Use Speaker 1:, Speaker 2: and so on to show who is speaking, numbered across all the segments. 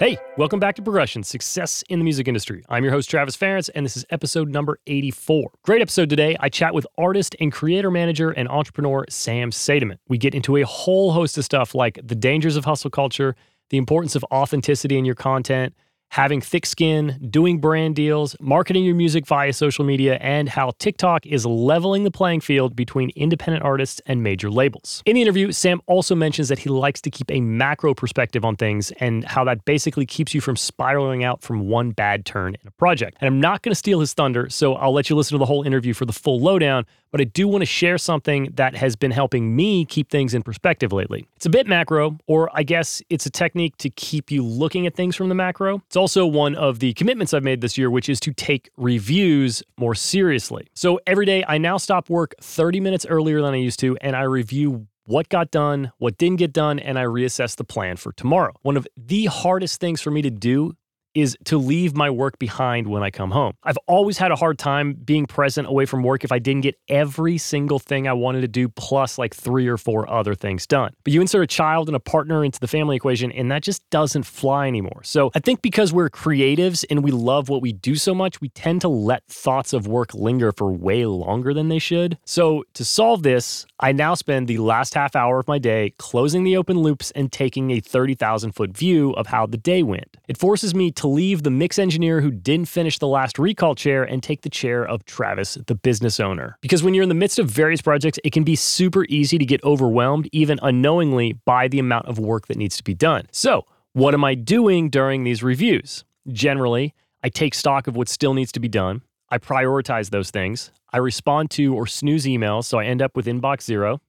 Speaker 1: Hey, welcome back to Progression Success in the Music Industry. I'm your host, Travis Ference, and this is episode number 84. Great episode today. I chat with artist and creator manager and entrepreneur Sam Sademan. We get into a whole host of stuff like the dangers of hustle culture, the importance of authenticity in your content, having thick skin, doing brand deals, marketing your music via social media, and how TikTok is leveling the playing field between independent artists and major labels. In the interview, Sam also mentions that he likes to keep a macro perspective on things and how that basically keeps you from spiraling out from one bad turn in a project. And I'm not going to steal his thunder, so I'll let you listen to the whole interview for the full lowdown, but I do want to share something that has been helping me keep things in perspective lately. It's a bit macro, or I guess it's a technique to keep you looking at things from the macro. It's also one of the commitments I've made this year, which is to take reviews more seriously. So every day I now stop work 30 minutes earlier than I used to, and I review what got done, what didn't get done, and I reassess the plan for tomorrow. One of the hardest things for me to do is to leave my work behind when I come home. I've always had a hard time being present away from work if I didn't get every single thing I wanted to do, plus like three or four other things done. But you insert a child and a partner into the family equation, and that just doesn't fly anymore. So I think because we're creatives and we love what we do so much, we tend to let thoughts of work linger for way longer than they should. So to solve this, I now spend the last half hour of my day closing the open loops and taking a 30,000 foot view of how the day went. It forces me to leave the mix engineer who didn't finish the last recall chair and take the chair of Travis, the business owner. Because when you're in the midst of various projects, it can be super easy to get overwhelmed, even unknowingly, by the amount of work that needs to be done. So, what am I doing during these reviews? Generally, I take stock of what still needs to be done. I prioritize those things. I respond to or snooze emails, so I end up with inbox zero.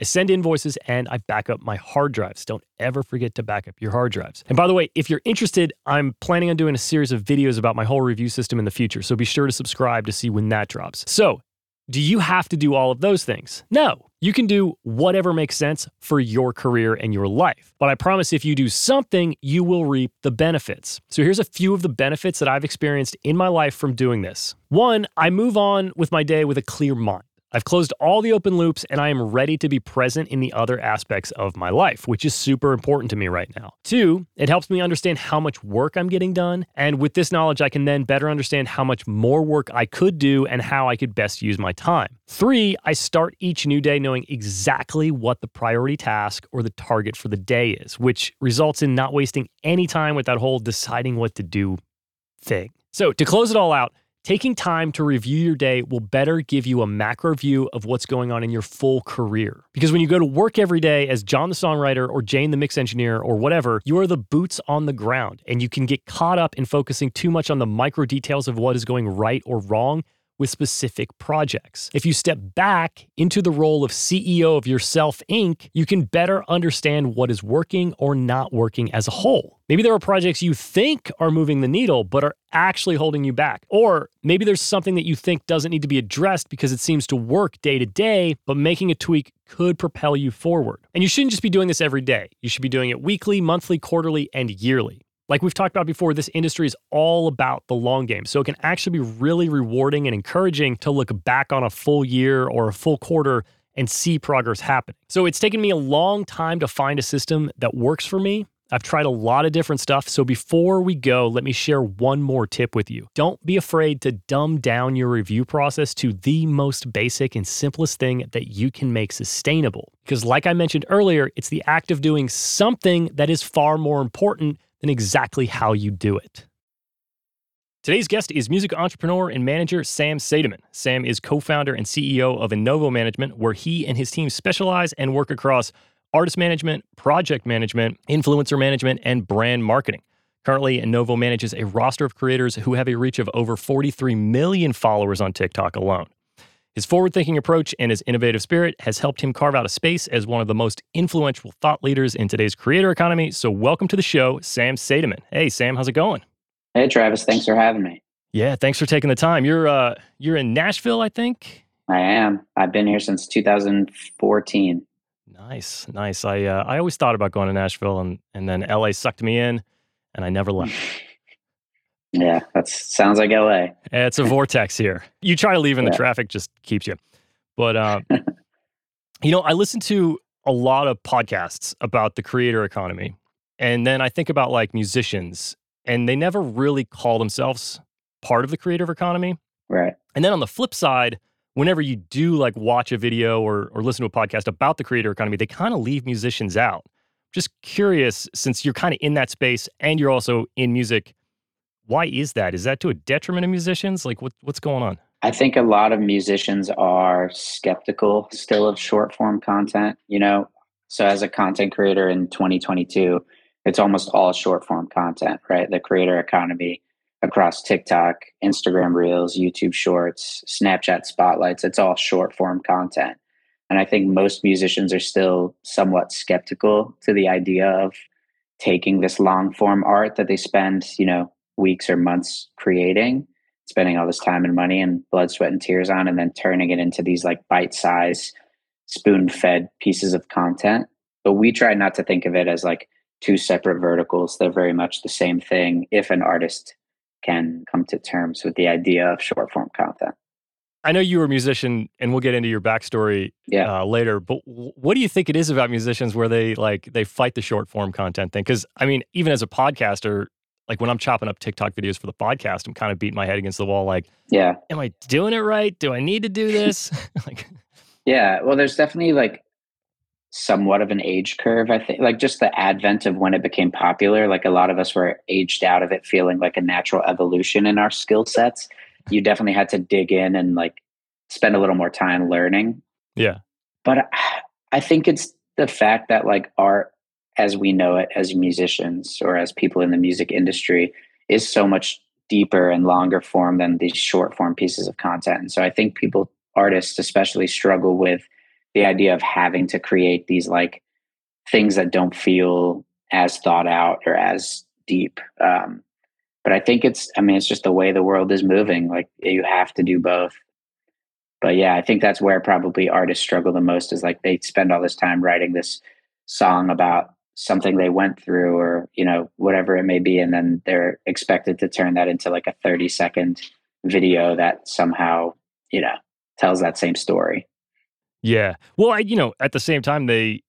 Speaker 1: I send invoices and I back up my hard drives. Don't ever forget to back up your hard drives. And by the way, if you're interested, I'm planning on doing a series of videos about my whole review system in the future, so be sure to subscribe to see when that drops. So, do you have to do all of those things? No. You can do whatever makes sense for your career and your life. But I promise if you do something, you will reap the benefits. So here's a few of the benefits that I've experienced in my life from doing this. One, I move on with my day with a clear mind. I've closed all the open loops and I am ready to be present in the other aspects of my life, which is super important to me right now. Two, it helps me understand how much work I'm getting done. And with this knowledge, I can then better understand how much more work I could do and how I could best use my time. Three, I start each new day knowing exactly what the priority task or the target for the day is, which results in not wasting any time with that whole deciding what to do thing. So to close it all out, Taking time to review your day will better give you a macro view of what's going on in your full career. Because when you go to work every day as John the songwriter or Jane the mix engineer or whatever, you are the boots on the ground and you can get caught up in focusing too much on the micro details of what is going right or wrong with specific projects. If you step back into the role of CEO of Yourself Inc., you can better understand what is working or not working as a whole. Maybe there are projects you think are moving the needle, but are actually holding you back. Or maybe there's something that you think doesn't need to be addressed because it seems to work day to day, but making a tweak could propel you forward. And you shouldn't just be doing this every day. You should be doing it weekly, monthly, quarterly, and yearly. Like we've talked about before, this industry is all about the long game. So it can actually be really rewarding and encouraging to look back on a full year or a full quarter and see progress happening. So it's taken me a long time to find a system that works for me. I've tried a lot of different stuff. So before we go, let me share one more tip with you. Don't be afraid to dumb down your review process to the most basic and simplest thing that you can make sustainable. Because, like I mentioned earlier, it's the act of doing something that is far more important than exactly how you do it. Today's guest is music entrepreneur and manager Sam Sademan. Sam is co founder and CEO of Innovo Management, where he and his team specialize and work across artist management, project management, influencer management, and brand marketing. Currently, Innovo manages a roster of creators who have a reach of over 43 million followers on TikTok alone. His forward thinking approach and his innovative spirit has helped him carve out a space as one of the most influential thought leaders in today's creator economy. So, welcome to the show, Sam Sademan. Hey, Sam, how's it going?
Speaker 2: Hey, Travis. Thanks for having me.
Speaker 1: Yeah, thanks for taking the time. You're uh, you're in Nashville, I think.
Speaker 2: I am. I've been here since 2014.
Speaker 1: Nice, nice. I uh, I always thought about going to Nashville, and and then LA sucked me in, and I never left.
Speaker 2: yeah, that sounds like LA.
Speaker 1: It's a vortex here. You try to leave, and yeah. the traffic just keeps you. But uh, you know, I listen to a lot of podcasts about the creator economy, and then I think about like musicians, and they never really call themselves part of the creative economy.
Speaker 2: Right.
Speaker 1: And then on the flip side, whenever you do like watch a video or, or listen to a podcast about the creator economy, they kind of leave musicians out. Just curious, since you're kind of in that space and you're also in music, why is that? Is that to a detriment of musicians? Like, what, what's going on?
Speaker 2: I think a lot of musicians are skeptical still of short form content, you know. So, as a content creator in 2022, it's almost all short form content, right? The creator economy across TikTok, Instagram Reels, YouTube Shorts, Snapchat Spotlights. It's all short form content. And I think most musicians are still somewhat skeptical to the idea of taking this long form art that they spend, you know, weeks or months creating, spending all this time and money and blood, sweat, and tears on, and then turning it into these like bite size, spoon fed pieces of content. But we try not to think of it as like two separate verticals. They're very much the same thing if an artist can come to terms with the idea of short form content.
Speaker 1: I know you were a musician, and we'll get into your backstory yeah. uh, later. But what do you think it is about musicians where they like they fight the short form content thing? Because I mean, even as a podcaster, like when I'm chopping up TikTok videos for the podcast, I'm kind of beating my head against the wall. Like,
Speaker 2: yeah,
Speaker 1: am I doing it right? Do I need to do this? like,
Speaker 2: yeah. Well, there's definitely like somewhat of an age curve i think like just the advent of when it became popular like a lot of us were aged out of it feeling like a natural evolution in our skill sets you definitely had to dig in and like spend a little more time learning
Speaker 1: yeah
Speaker 2: but i think it's the fact that like art as we know it as musicians or as people in the music industry is so much deeper and longer form than these short form pieces of content and so i think people artists especially struggle with the idea of having to create these like things that don't feel as thought out or as deep. Um, but I think it's, I mean, it's just the way the world is moving. Like you have to do both. But yeah, I think that's where probably artists struggle the most is like they spend all this time writing this song about something they went through or, you know, whatever it may be. And then they're expected to turn that into like a 30 second video that somehow, you know, tells that same story.
Speaker 1: Yeah. Well, I, you know, at the same time, they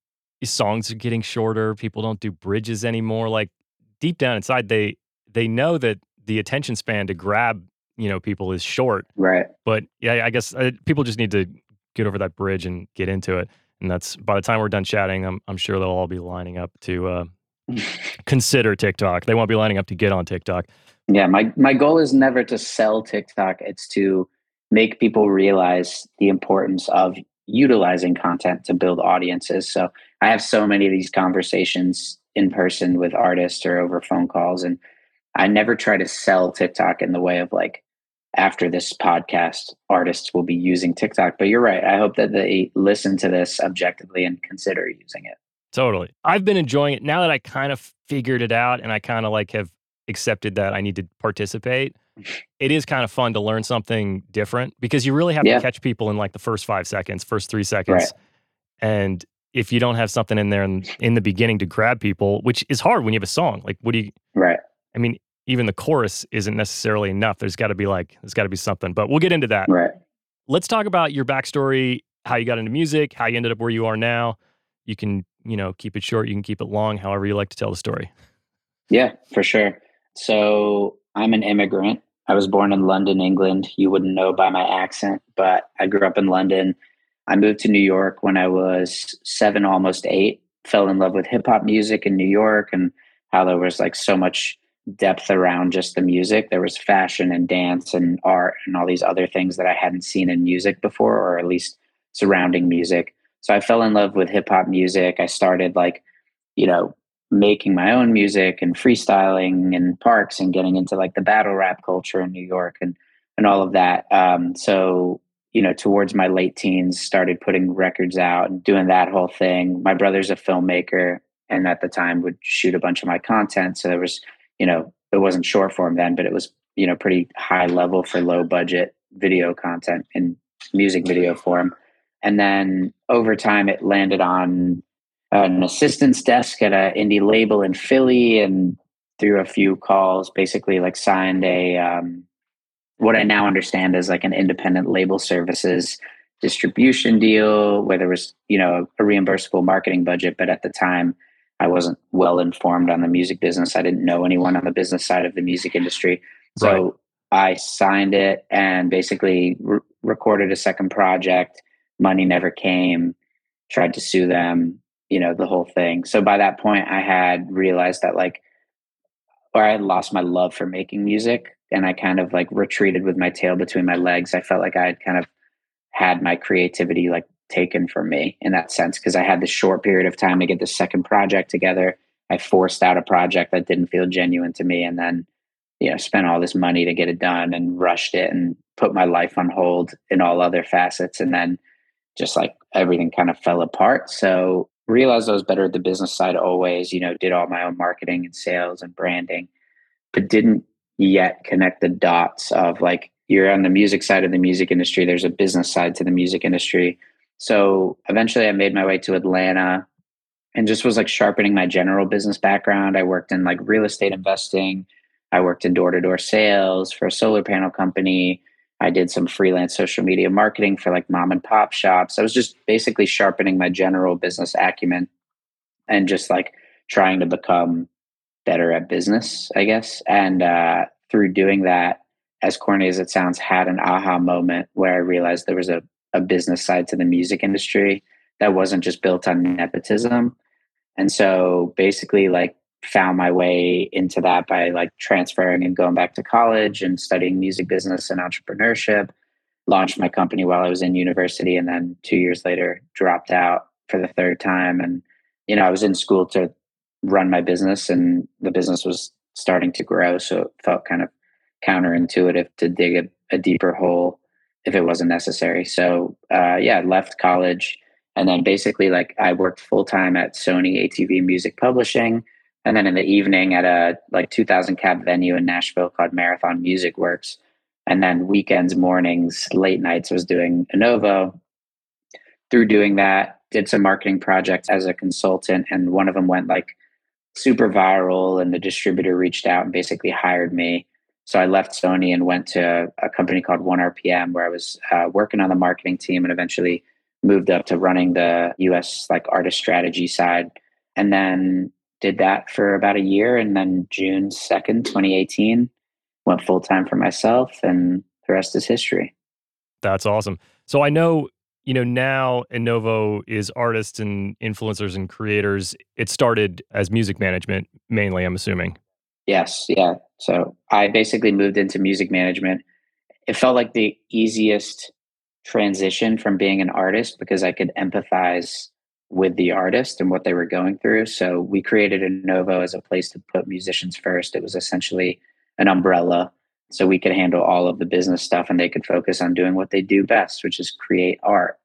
Speaker 1: songs are getting shorter. People don't do bridges anymore. Like deep down inside, they they know that the attention span to grab you know people is short.
Speaker 2: Right.
Speaker 1: But yeah, I guess uh, people just need to get over that bridge and get into it. And that's by the time we're done chatting, I'm I'm sure they'll all be lining up to uh, consider TikTok. They won't be lining up to get on TikTok.
Speaker 2: Yeah, my my goal is never to sell TikTok. It's to make people realize the importance of utilizing content to build audiences. So I have so many of these conversations in person with artists or over phone calls. And I never try to sell TikTok in the way of like, after this podcast, artists will be using TikTok. But you're right. I hope that they listen to this objectively and consider using it.
Speaker 1: Totally. I've been enjoying it now that I kind of figured it out and I kind of like have accepted that I need to participate it is kind of fun to learn something different because you really have yeah. to catch people in like the first five seconds, first three seconds. Right. And if you don't have something in there in, in the beginning to grab people, which is hard when you have a song, like what do you,
Speaker 2: right?
Speaker 1: I mean, even the chorus isn't necessarily enough. There's got to be like, there's got to be something, but we'll get into that.
Speaker 2: Right.
Speaker 1: Let's talk about your backstory, how you got into music, how you ended up where you are now. You can you know, keep it short, you can keep it long, however you like to tell the story.
Speaker 2: Yeah, for sure. So I'm an immigrant. I was born in London, England. You wouldn't know by my accent, but I grew up in London. I moved to New York when I was seven, almost eight. Fell in love with hip hop music in New York and how there was like so much depth around just the music. There was fashion and dance and art and all these other things that I hadn't seen in music before, or at least surrounding music. So I fell in love with hip hop music. I started like, you know, making my own music and freestyling in parks and getting into like the battle rap culture in New York and and all of that. Um, so you know, towards my late teens, started putting records out and doing that whole thing. My brother's a filmmaker, and at the time would shoot a bunch of my content. So there was, you know, it wasn't short form then, but it was you know pretty high level for low budget video content in music video form. And then over time, it landed on an assistant's desk at an indie label in Philly and through a few calls, basically like signed a um, what I now understand as like an independent label services distribution deal where there was you know a reimbursable marketing budget, but at the time I wasn't well informed on the music business. I didn't know anyone on the business side of the music industry, so right. I signed it and basically re- recorded a second project. Money never came. Tried to sue them you know the whole thing so by that point i had realized that like or i had lost my love for making music and i kind of like retreated with my tail between my legs i felt like i had kind of had my creativity like taken from me in that sense because i had this short period of time to get the second project together i forced out a project that didn't feel genuine to me and then you know spent all this money to get it done and rushed it and put my life on hold in all other facets and then just like everything kind of fell apart so realized I was better at the business side always, you know, did all my own marketing and sales and branding, but didn't yet connect the dots of like, you're on the music side of the music industry, there's a business side to the music industry. So eventually I made my way to Atlanta and just was like sharpening my general business background. I worked in like real estate investing, I worked in door to door sales for a solar panel company. I did some freelance social media marketing for like mom and pop shops. I was just basically sharpening my general business acumen and just like trying to become better at business, I guess. And uh, through doing that, as corny as it sounds, had an aha moment where I realized there was a, a business side to the music industry that wasn't just built on nepotism. And so basically, like found my way into that by like transferring and going back to college and studying music business and entrepreneurship launched my company while i was in university and then two years later dropped out for the third time and you know i was in school to run my business and the business was starting to grow so it felt kind of counterintuitive to dig a, a deeper hole if it wasn't necessary so uh, yeah left college and then basically like i worked full-time at sony atv music publishing and then in the evening at a like 2000 cap venue in Nashville called Marathon Music Works. And then weekends, mornings, late nights was doing Innovo. Through doing that, did some marketing projects as a consultant, and one of them went like super viral, and the distributor reached out and basically hired me. So I left Sony and went to a company called One RPM, where I was uh, working on the marketing team, and eventually moved up to running the U.S. like artist strategy side. And then did that for about a year and then June 2nd, 2018, went full time for myself and the rest is history.
Speaker 1: That's awesome. So I know, you know, now Innovo is artists and influencers and creators. It started as music management mainly, I'm assuming.
Speaker 2: Yes, yeah. So I basically moved into music management. It felt like the easiest transition from being an artist because I could empathize with the artist and what they were going through. So we created Innovo as a place to put musicians first. It was essentially an umbrella so we could handle all of the business stuff and they could focus on doing what they do best, which is create art.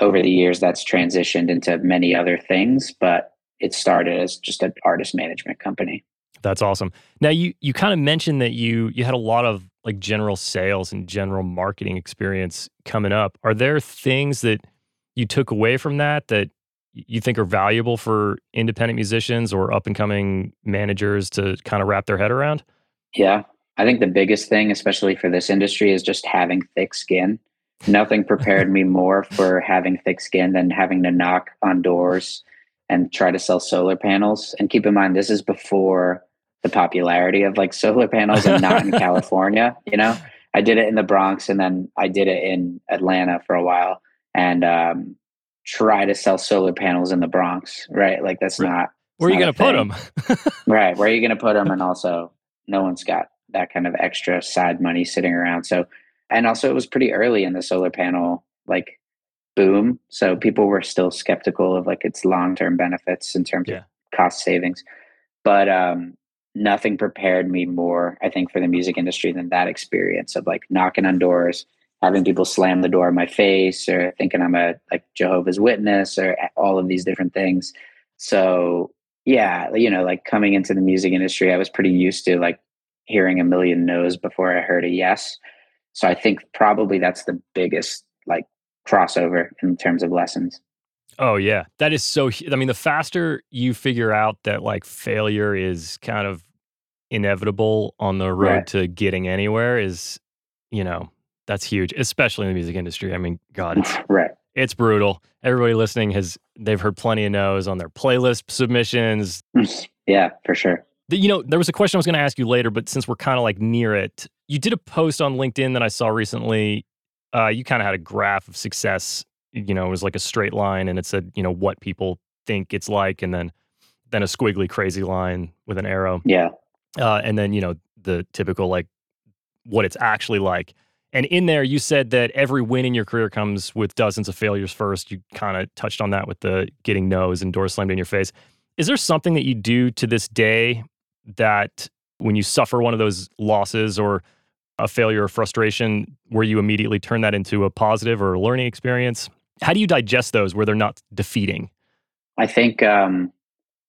Speaker 2: Over the years, that's transitioned into many other things, but it started as just an artist management company.
Speaker 1: That's awesome. Now you you kind of mentioned that you you had a lot of like general sales and general marketing experience coming up. Are there things that you took away from that that you think are valuable for independent musicians or up and coming managers to kind of wrap their head around?
Speaker 2: Yeah. I think the biggest thing, especially for this industry, is just having thick skin. Nothing prepared me more for having thick skin than having to knock on doors and try to sell solar panels. And keep in mind, this is before the popularity of like solar panels and not in California. You know, I did it in the Bronx and then I did it in Atlanta for a while and um, try to sell solar panels in the Bronx. Right, like that's right. not.
Speaker 1: Where are you going to put them?
Speaker 2: right, where are you going to put them? And also, no one's got that kind of extra side money sitting around. So, and also, it was pretty early in the solar panel like boom. So people were still skeptical of like its long term benefits in terms yeah. of cost savings. But um, nothing prepared me more, I think, for the music industry than that experience of like knocking on doors, having people slam the door in my face, or thinking I'm a like Jehovah's Witness, or all of these different things. So yeah, you know, like coming into the music industry, I was pretty used to like hearing a million no's before I heard a yes. So I think probably that's the biggest like crossover in terms of lessons.
Speaker 1: Oh yeah, that is so. I mean, the faster you figure out that like failure is kind of inevitable on the road right. to getting anywhere is, you know, that's huge, especially in the music industry. I mean, God, it's,
Speaker 2: right.
Speaker 1: it's brutal. Everybody listening has they've heard plenty of no's on their playlist submissions.
Speaker 2: Yeah, for sure.
Speaker 1: You know, there was a question I was going to ask you later, but since we're kind of like near it, you did a post on LinkedIn that I saw recently uh, you kind of had a graph of success. You know, it was like a straight line, and it said, you know, what people think it's like, and then then a squiggly crazy line with an arrow.
Speaker 2: Yeah.
Speaker 1: Uh, and then you know the typical like what it's actually like. And in there, you said that every win in your career comes with dozens of failures first. You kind of touched on that with the getting no's and doors slammed in your face. Is there something that you do to this day that when you suffer one of those losses or a failure or frustration where you immediately turn that into a positive or a learning experience? How do you digest those where they're not defeating?
Speaker 2: I think um,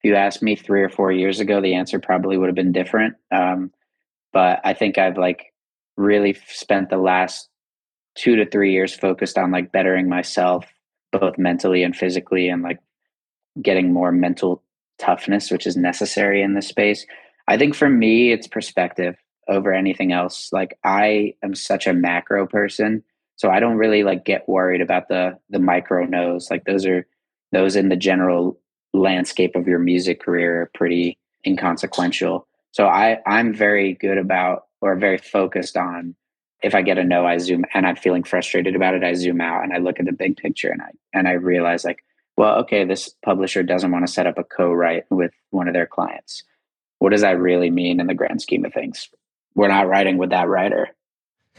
Speaker 2: you asked me three or four years ago, the answer probably would have been different. Um, but I think I've like really spent the last two to three years focused on like bettering myself, both mentally and physically, and like getting more mental toughness, which is necessary in this space. I think for me, it's perspective over anything else. Like I am such a macro person, so I don't really like get worried about the the micro no's. Like those are those in the general landscape of your music career are pretty inconsequential. So I I'm very good about or very focused on if I get a no, I zoom and I'm feeling frustrated about it, I zoom out and I look at the big picture and I and I realize like, well, okay, this publisher doesn't want to set up a co-write with one of their clients. What does that really mean in the grand scheme of things? we're not writing with that writer.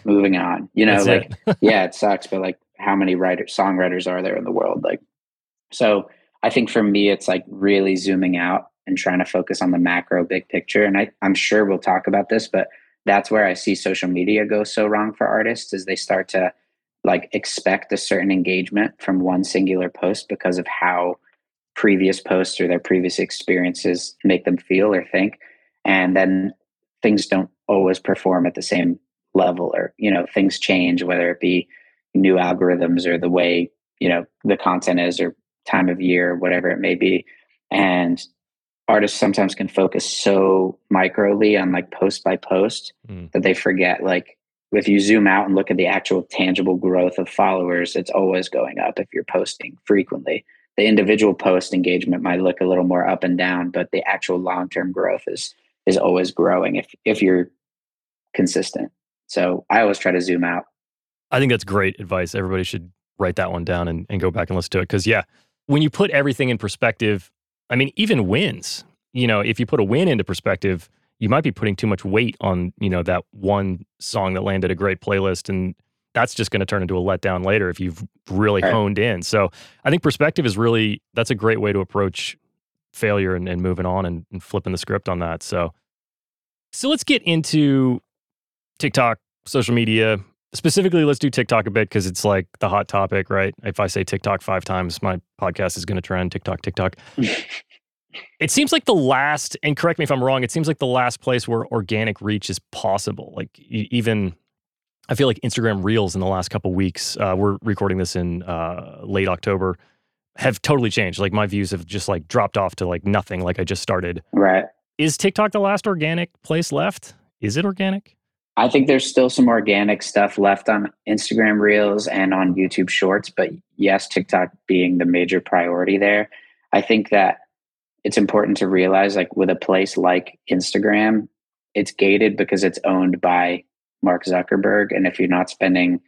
Speaker 2: Moving on, you know, That's like it. yeah, it sucks, but like how many writers, songwriters are there in the world? Like, so I think for me, it's like really zooming out and trying to focus on the macro big picture. And I, I'm sure we'll talk about this, but that's where I see social media go so wrong for artists is they start to like expect a certain engagement from one singular post because of how previous posts or their previous experiences make them feel or think. And then things don't always perform at the same level or you know things change whether it be new algorithms or the way you know the content is or time of year whatever it may be and artists sometimes can focus so microly on like post by post mm. that they forget like if you zoom out and look at the actual tangible growth of followers it's always going up if you're posting frequently the individual post engagement might look a little more up and down but the actual long-term growth is is always growing if if you're consistent. So I always try to zoom out.
Speaker 1: I think that's great advice. Everybody should write that one down and, and go back and listen to it. Cause yeah, when you put everything in perspective, I mean, even wins, you know, if you put a win into perspective, you might be putting too much weight on, you know, that one song that landed a great playlist and that's just going to turn into a letdown later if you've really right. honed in. So I think perspective is really that's a great way to approach failure and, and moving on and, and flipping the script on that. So so let's get into TikTok, social media. Specifically, let's do TikTok a bit because it's like the hot topic, right? If I say TikTok five times, my podcast is going to trend TikTok, TikTok. it seems like the last, and correct me if I'm wrong, it seems like the last place where organic reach is possible. Like even, I feel like Instagram Reels in the last couple weeks, uh, we're recording this in uh, late October, have totally changed. Like my views have just like dropped off to like nothing. Like I just started.
Speaker 2: Right.
Speaker 1: Is TikTok the last organic place left? Is it organic?
Speaker 2: I think there's still some organic stuff left on Instagram Reels and on YouTube Shorts, but yes, TikTok being the major priority there. I think that it's important to realize like with a place like Instagram, it's gated because it's owned by Mark Zuckerberg. And if you're not spending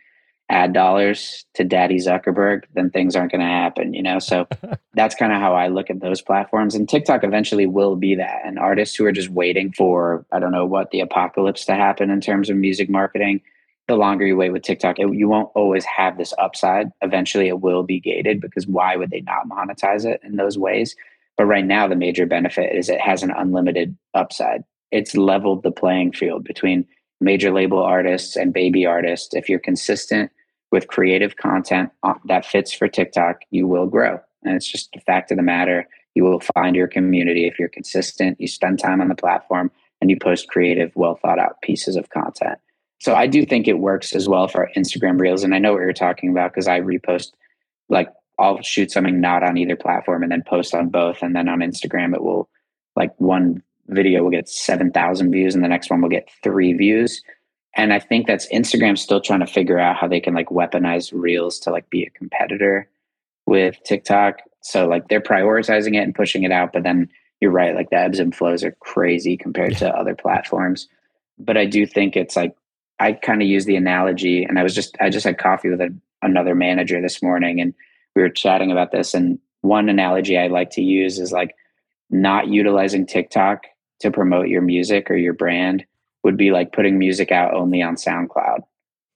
Speaker 2: ad dollars to Daddy Zuckerberg, then things aren't going to happen, you know? So that's kind of how I look at those platforms. And TikTok eventually will be that. And artists who are just waiting for, I don't know what, the apocalypse to happen in terms of music marketing, the longer you wait with TikTok, it, you won't always have this upside. Eventually it will be gated because why would they not monetize it in those ways? But right now, the major benefit is it has an unlimited upside. It's leveled the playing field between major label artists and baby artists. If you're consistent, with creative content uh, that fits for TikTok, you will grow. And it's just a fact of the matter. You will find your community if you're consistent, you spend time on the platform, and you post creative, well thought out pieces of content. So I do think it works as well for Instagram Reels. And I know what you're talking about because I repost, like, I'll shoot something not on either platform and then post on both. And then on Instagram, it will, like, one video will get 7,000 views and the next one will get three views and i think that's instagram still trying to figure out how they can like weaponize reels to like be a competitor with tiktok so like they're prioritizing it and pushing it out but then you're right like the ebbs and flows are crazy compared yeah. to other platforms but i do think it's like i kind of use the analogy and i was just i just had coffee with a, another manager this morning and we were chatting about this and one analogy i like to use is like not utilizing tiktok to promote your music or your brand would be like putting music out only on SoundCloud.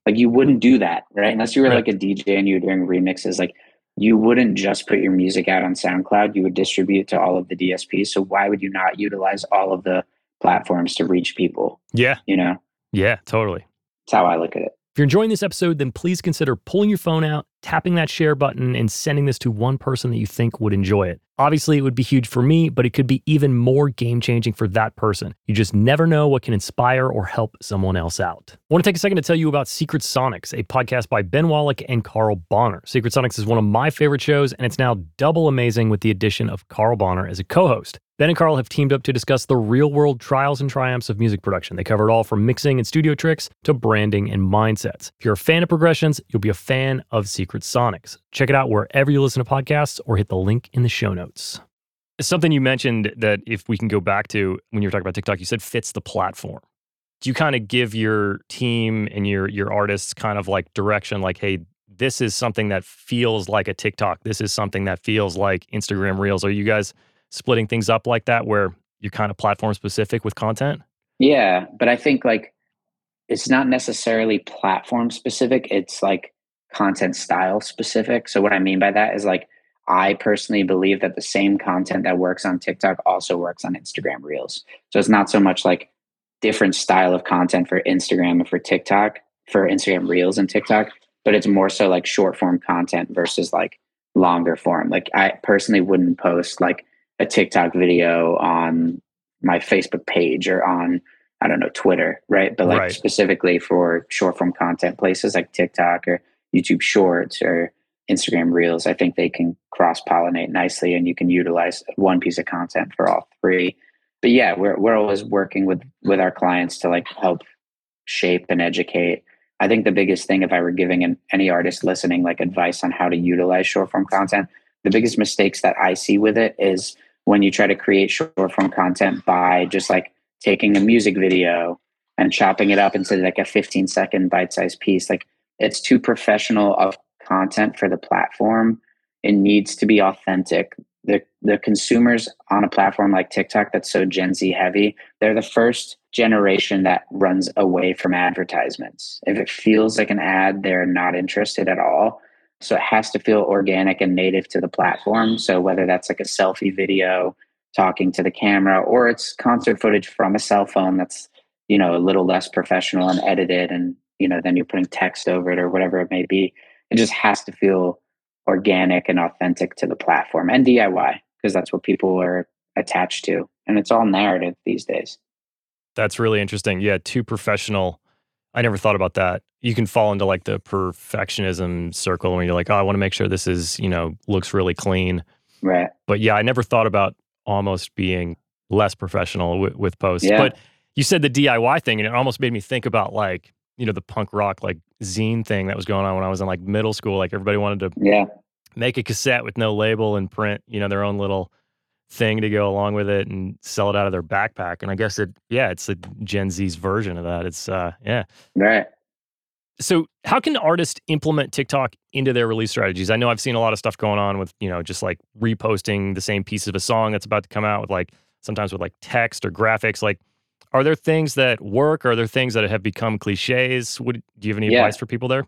Speaker 2: Like you wouldn't do that, right? Unless you were right. like a DJ and you were doing remixes, like you wouldn't just put your music out on SoundCloud. You would distribute to all of the DSPs. So why would you not utilize all of the platforms to reach people?
Speaker 1: Yeah.
Speaker 2: You know?
Speaker 1: Yeah, totally.
Speaker 2: That's how I look at it.
Speaker 1: If you're enjoying this episode, then please consider pulling your phone out, tapping that share button, and sending this to one person that you think would enjoy it. Obviously, it would be huge for me, but it could be even more game changing for that person. You just never know what can inspire or help someone else out. I want to take a second to tell you about Secret Sonics, a podcast by Ben Wallach and Carl Bonner. Secret Sonics is one of my favorite shows, and it's now double amazing with the addition of Carl Bonner as a co host. Ben and Carl have teamed up to discuss the real world trials and triumphs of music production. They cover it all from mixing and studio tricks to branding and mindsets. If you're a fan of progressions, you'll be a fan of Secret Sonics. Check it out wherever you listen to podcasts or hit the link in the show notes. Something you mentioned that if we can go back to when you were talking about TikTok, you said fits the platform. Do you kind of give your team and your your artists kind of like direction like hey, this is something that feels like a TikTok. This is something that feels like Instagram Reels. Are you guys splitting things up like that where you're kind of platform specific with content?
Speaker 2: Yeah, but I think like it's not necessarily platform specific, it's like content style specific. So what I mean by that is like I personally believe that the same content that works on TikTok also works on Instagram Reels. So it's not so much like different style of content for Instagram and for TikTok, for Instagram Reels and TikTok, but it's more so like short form content versus like longer form. Like I personally wouldn't post like a TikTok video on my Facebook page or on I don't know Twitter, right? But like right. specifically for short form content places like TikTok or YouTube Shorts or Instagram Reels, I think they can cross pollinate nicely, and you can utilize one piece of content for all three. But yeah, we're we're always working with with our clients to like help shape and educate. I think the biggest thing, if I were giving an, any artist listening like advice on how to utilize short form content, the biggest mistakes that I see with it is when you try to create short form content by just like taking a music video and chopping it up into like a 15 second bite sized piece. Like it's too professional of content for the platform. It needs to be authentic. The the consumers on a platform like TikTok that's so Gen Z heavy, they're the first generation that runs away from advertisements. If it feels like an ad, they're not interested at all. So it has to feel organic and native to the platform. So whether that's like a selfie video talking to the camera or it's concert footage from a cell phone that's, you know, a little less professional and edited and, you know, then you're putting text over it or whatever it may be. It just has to feel organic and authentic to the platform and DIY because that's what people are attached to. And it's all narrative these days.
Speaker 1: That's really interesting. Yeah, too professional. I never thought about that you can fall into like the perfectionism circle when you're like, oh, I want to make sure this is, you know, looks really clean.
Speaker 2: Right.
Speaker 1: But yeah, I never thought about almost being less professional with, with posts. Yeah. But you said the DIY thing, and it almost made me think about like, you know, the punk rock like zine thing that was going on when I was in like middle school. Like everybody wanted to
Speaker 2: yeah
Speaker 1: make a cassette with no label and print, you know, their own little thing to go along with it and sell it out of their backpack. And I guess it, yeah, it's a Gen Z's version of that. It's, uh, yeah.
Speaker 2: Right.
Speaker 1: So, how can artists implement TikTok into their release strategies? I know I've seen a lot of stuff going on with, you know, just like reposting the same piece of a song that's about to come out with like sometimes with like text or graphics. Like, are there things that work? Are there things that have become cliches? Would do you have any yeah, advice for people there?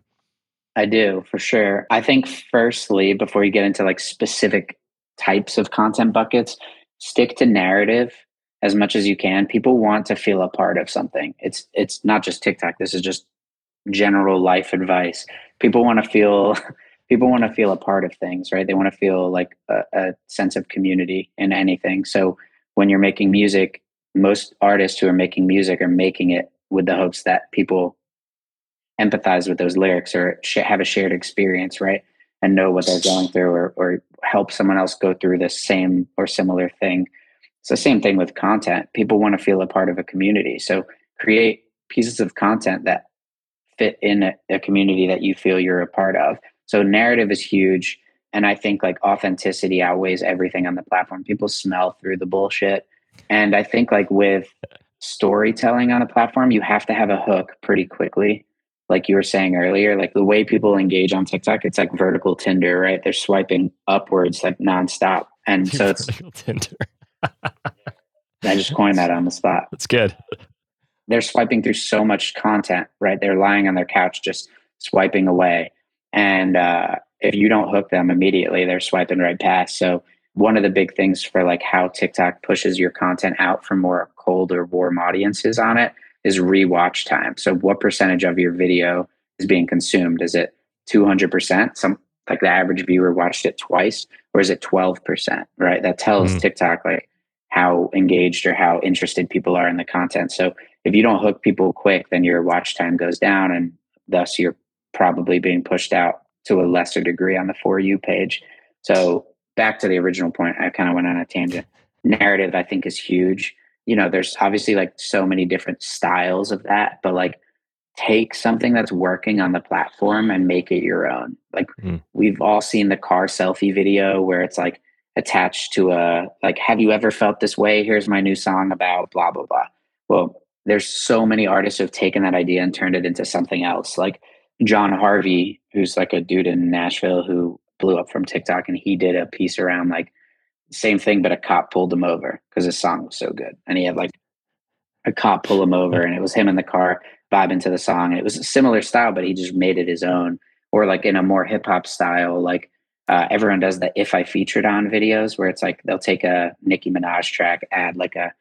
Speaker 2: I do for sure. I think firstly, before you get into like specific types of content buckets, stick to narrative as much as you can. People want to feel a part of something. It's it's not just TikTok. This is just general life advice. People want to feel people want to feel a part of things, right? They want to feel like a, a, sense of community in anything. So when you're making music, most artists who are making music are making it with the hopes that people empathize with those lyrics or have a shared experience, right? And know what they're going through or, or help someone else go through the same or similar thing. It's the same thing with content. People want to feel a part of a community. So create pieces of content that fit in a, a community that you feel you're a part of. So narrative is huge. And I think like authenticity outweighs everything on the platform. People smell through the bullshit. And I think like with storytelling on a platform, you have to have a hook pretty quickly. Like you were saying earlier, like the way people engage on TikTok, it's like vertical Tinder, right? They're swiping upwards like nonstop. And so it's vertical Tinder. I just coined that on the spot.
Speaker 1: That's good
Speaker 2: they're swiping through so much content, right? They're lying on their couch just swiping away. And uh, if you don't hook them immediately, they're swiping right past. So one of the big things for like how TikTok pushes your content out for more cold or warm audiences on it is rewatch time. So what percentage of your video is being consumed? Is it 200%? Some like the average viewer watched it twice or is it 12%, right? That tells mm. TikTok like how engaged or how interested people are in the content. So if you don't hook people quick, then your watch time goes down, and thus you're probably being pushed out to a lesser degree on the for you page. So back to the original point, I kind of went on a tangent. Narrative, I think, is huge. You know, there's obviously like so many different styles of that, but like take something that's working on the platform and make it your own. Like mm. we've all seen the car selfie video where it's like attached to a like, have you ever felt this way? Here's my new song about blah blah blah. Well, there's so many artists who have taken that idea and turned it into something else. Like John Harvey, who's like a dude in Nashville who blew up from TikTok, and he did a piece around like same thing, but a cop pulled him over because his song was so good, and he had like a cop pull him over, and it was him in the car vibing to the song. And it was a similar style, but he just made it his own, or like in a more hip hop style, like. Uh, everyone does the if I featured on videos where it's like they'll take a Nicki Minaj track, add like a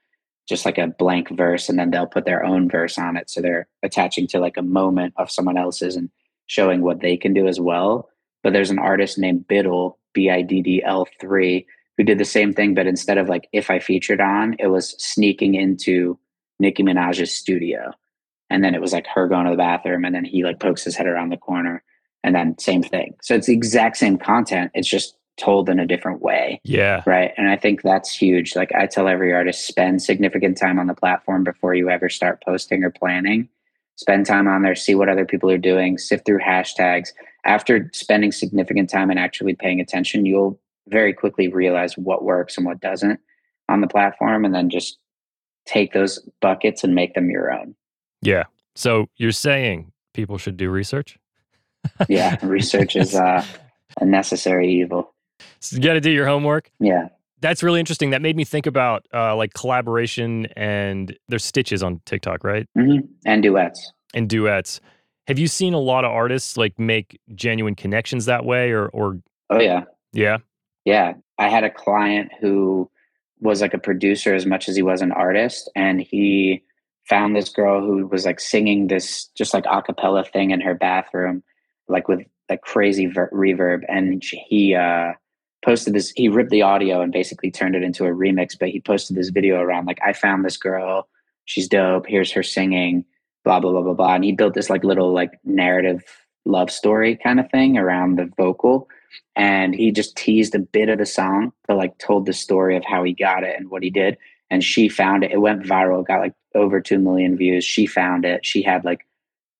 Speaker 2: just like a blank verse and then they'll put their own verse on it so they're attaching to like a moment of someone else's and showing what they can do as well but there's an artist named biddle b-i-d-d-l-3 who did the same thing but instead of like if i featured on it was sneaking into nicki minaj's studio and then it was like her going to the bathroom and then he like pokes his head around the corner and then same thing so it's the exact same content it's just told in a different way.
Speaker 1: Yeah.
Speaker 2: Right. And I think that's huge. Like I tell every artist, spend significant time on the platform before you ever start posting or planning. Spend time on there, see what other people are doing, sift through hashtags. After spending significant time and actually paying attention, you'll very quickly realize what works and what doesn't on the platform and then just take those buckets and make them your own.
Speaker 1: Yeah. So you're saying people should do research?
Speaker 2: yeah, research is uh, a necessary evil.
Speaker 1: So you got to do your homework.
Speaker 2: Yeah.
Speaker 1: That's really interesting. That made me think about uh, like collaboration and there's stitches on TikTok, right?
Speaker 2: Mm-hmm. And duets.
Speaker 1: And duets. Have you seen a lot of artists like make genuine connections that way or or
Speaker 2: Oh yeah.
Speaker 1: Yeah.
Speaker 2: Yeah. I had a client who was like a producer as much as he was an artist and he found this girl who was like singing this just like a cappella thing in her bathroom like with like crazy ver- reverb and he uh posted this he ripped the audio and basically turned it into a remix but he posted this video around like i found this girl she's dope here's her singing blah blah blah blah blah and he built this like little like narrative love story kind of thing around the vocal and he just teased a bit of the song but like told the story of how he got it and what he did and she found it it went viral got like over 2 million views she found it she had like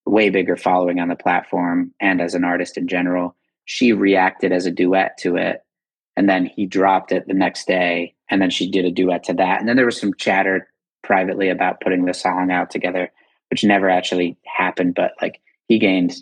Speaker 2: way bigger following on the platform and as an artist in general she reacted as a duet to it. And then he dropped it the next day. And then she did a duet to that. And then there was some chatter privately about putting the song out together, which never actually happened. But like he gained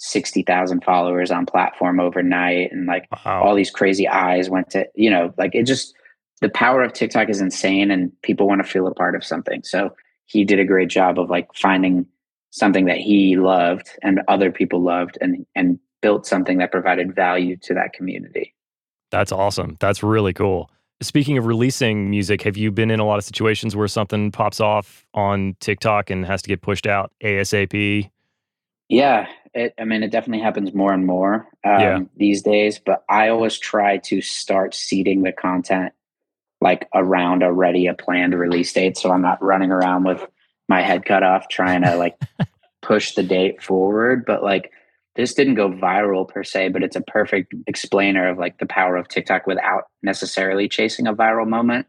Speaker 2: 60,000 followers on platform overnight. And like wow. all these crazy eyes went to, you know, like it just, the power of TikTok is insane and people want to feel a part of something. So he did a great job of like finding something that he loved and other people loved and and built something that provided value to that community.
Speaker 1: That's awesome. That's really cool. Speaking of releasing music, have you been in a lot of situations where something pops off on TikTok and has to get pushed out ASAP?
Speaker 2: Yeah, it, I mean, it definitely happens more and more um, yeah. these days. But I always try to start seeding the content like around already a planned release date, so I'm not running around with my head cut off trying to like push the date forward. But like this didn't go viral per se, but it's a perfect explainer of like the power of TikTok without necessarily chasing a viral moment.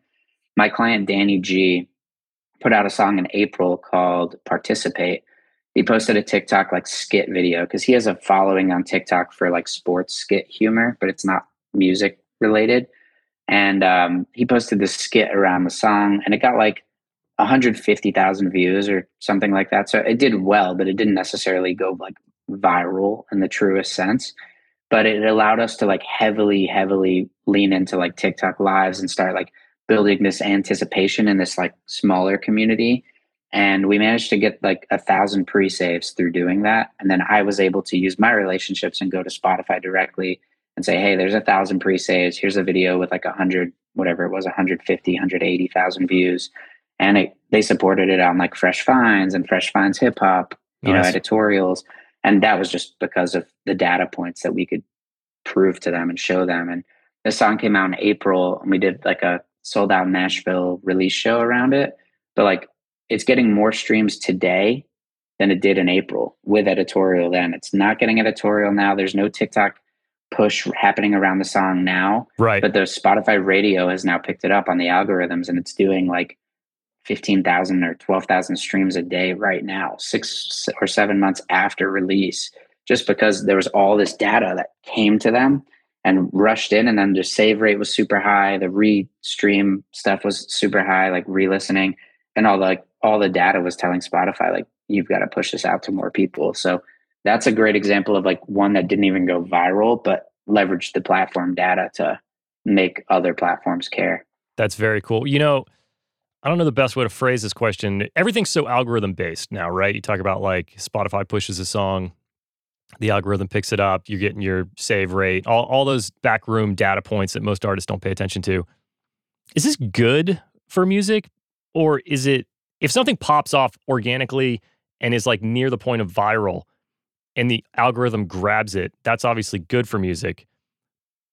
Speaker 2: My client Danny G put out a song in April called Participate. He posted a TikTok like skit video because he has a following on TikTok for like sports skit humor, but it's not music related. And um, he posted this skit around the song, and it got like 150,000 views or something like that. So it did well, but it didn't necessarily go like viral in the truest sense. But it allowed us to like heavily, heavily lean into like TikTok lives and start like building this anticipation in this like smaller community. And we managed to get like a thousand pre saves through doing that. And then I was able to use my relationships and go to Spotify directly and say, hey, there's a thousand pre saves. Here's a video with like a hundred, whatever it was, 150, 180,000 views and it, they supported it on like Fresh Finds and Fresh Finds Hip Hop, you nice. know, editorials, and that was just because of the data points that we could prove to them and show them. And the song came out in April, and we did like a sold out Nashville release show around it. But like, it's getting more streams today than it did in April with editorial. Then it's not getting editorial now. There's no TikTok push happening around the song now.
Speaker 1: Right.
Speaker 2: But the Spotify radio has now picked it up on the algorithms and it's doing like 15,000 or 12,000 streams a day right now, six or seven months after release, just because there was all this data that came to them and rushed in. And then the save rate was super high. The re-stream stuff was super high, like re-listening and all the, like, all the data was telling Spotify, like, you've got to push this out to more people. So that's a great example of like one that didn't even go viral, but leveraged the platform data to make other platforms care.
Speaker 1: That's very cool. You know, I don't know the best way to phrase this question. Everything's so algorithm based now, right? You talk about like Spotify pushes a song, the algorithm picks it up, you're getting your save rate, all, all those backroom data points that most artists don't pay attention to. Is this good for music? Or is it, if something pops off organically and is like near the point of viral and the algorithm grabs it, that's obviously good for music.